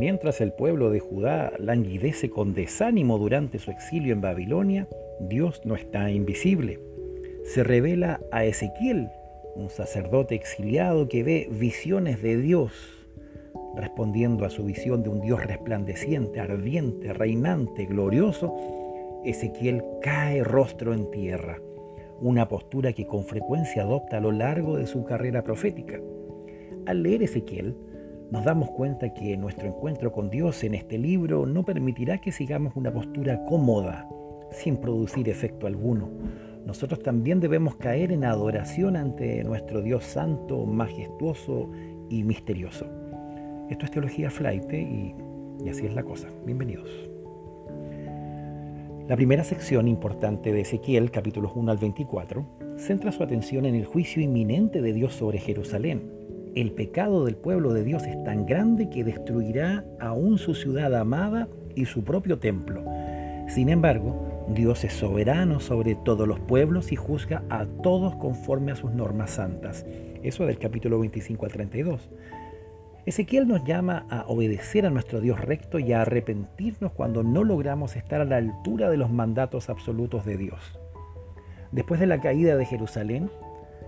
Mientras el pueblo de Judá languidece con desánimo durante su exilio en Babilonia, Dios no está invisible. Se revela a Ezequiel, un sacerdote exiliado que ve visiones de Dios, respondiendo a su visión de un Dios resplandeciente, ardiente, reinante, glorioso. Ezequiel cae rostro en tierra, una postura que con frecuencia adopta a lo largo de su carrera profética. Al leer Ezequiel, nos damos cuenta que nuestro encuentro con Dios en este libro no permitirá que sigamos una postura cómoda, sin producir efecto alguno. Nosotros también debemos caer en adoración ante nuestro Dios santo, majestuoso y misterioso. Esto es Teología Flight y, y así es la cosa. Bienvenidos. La primera sección importante de Ezequiel, capítulos 1 al 24, centra su atención en el juicio inminente de Dios sobre Jerusalén el pecado del pueblo de Dios es tan grande que destruirá aún su ciudad amada y su propio templo. Sin embargo, Dios es soberano sobre todos los pueblos y juzga a todos conforme a sus normas santas. Eso del capítulo 25 al 32. Ezequiel nos llama a obedecer a nuestro Dios recto y a arrepentirnos cuando no logramos estar a la altura de los mandatos absolutos de Dios. Después de la caída de Jerusalén,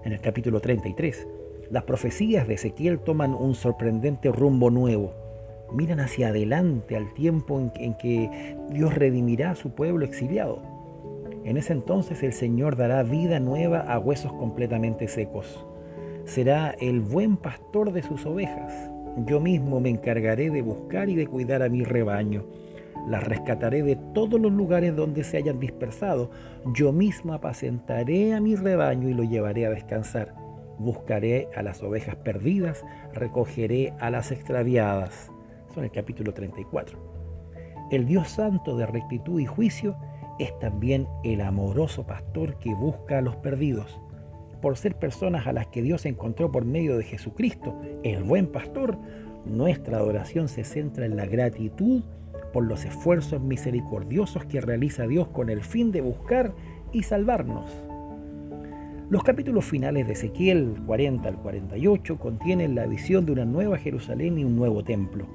en el capítulo 33, las profecías de Ezequiel toman un sorprendente rumbo nuevo. Miran hacia adelante al tiempo en que Dios redimirá a su pueblo exiliado. En ese entonces el Señor dará vida nueva a huesos completamente secos. Será el buen pastor de sus ovejas. Yo mismo me encargaré de buscar y de cuidar a mi rebaño. Las rescataré de todos los lugares donde se hayan dispersado. Yo mismo apacentaré a mi rebaño y lo llevaré a descansar buscaré a las ovejas perdidas, recogeré a las extraviadas. Son el capítulo 34. El Dios santo de rectitud y juicio es también el amoroso pastor que busca a los perdidos. Por ser personas a las que Dios encontró por medio de Jesucristo, el buen pastor, nuestra adoración se centra en la gratitud por los esfuerzos misericordiosos que realiza Dios con el fin de buscar y salvarnos. Los capítulos finales de Ezequiel 40 al 48 contienen la visión de una nueva Jerusalén y un nuevo templo.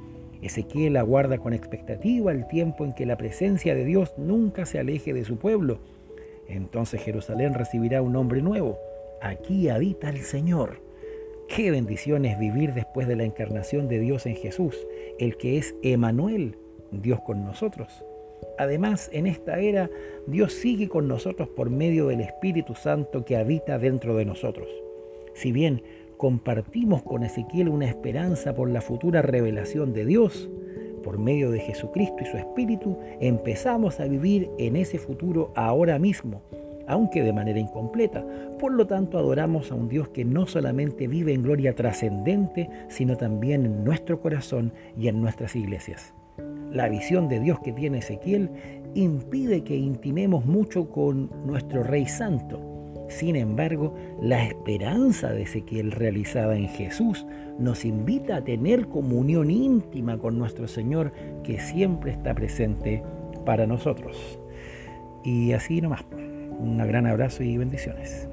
Ezequiel aguarda con expectativa el tiempo en que la presencia de Dios nunca se aleje de su pueblo. Entonces Jerusalén recibirá un nombre nuevo. Aquí habita el Señor. Qué bendición es vivir después de la encarnación de Dios en Jesús, el que es Emanuel, Dios con nosotros. Además, en esta era, Dios sigue con nosotros por medio del Espíritu Santo que habita dentro de nosotros. Si bien compartimos con Ezequiel una esperanza por la futura revelación de Dios, por medio de Jesucristo y su Espíritu, empezamos a vivir en ese futuro ahora mismo, aunque de manera incompleta. Por lo tanto, adoramos a un Dios que no solamente vive en gloria trascendente, sino también en nuestro corazón y en nuestras iglesias. La visión de Dios que tiene Ezequiel impide que intimemos mucho con nuestro Rey Santo. Sin embargo, la esperanza de Ezequiel realizada en Jesús nos invita a tener comunión íntima con nuestro Señor que siempre está presente para nosotros. Y así nomás. Un gran abrazo y bendiciones.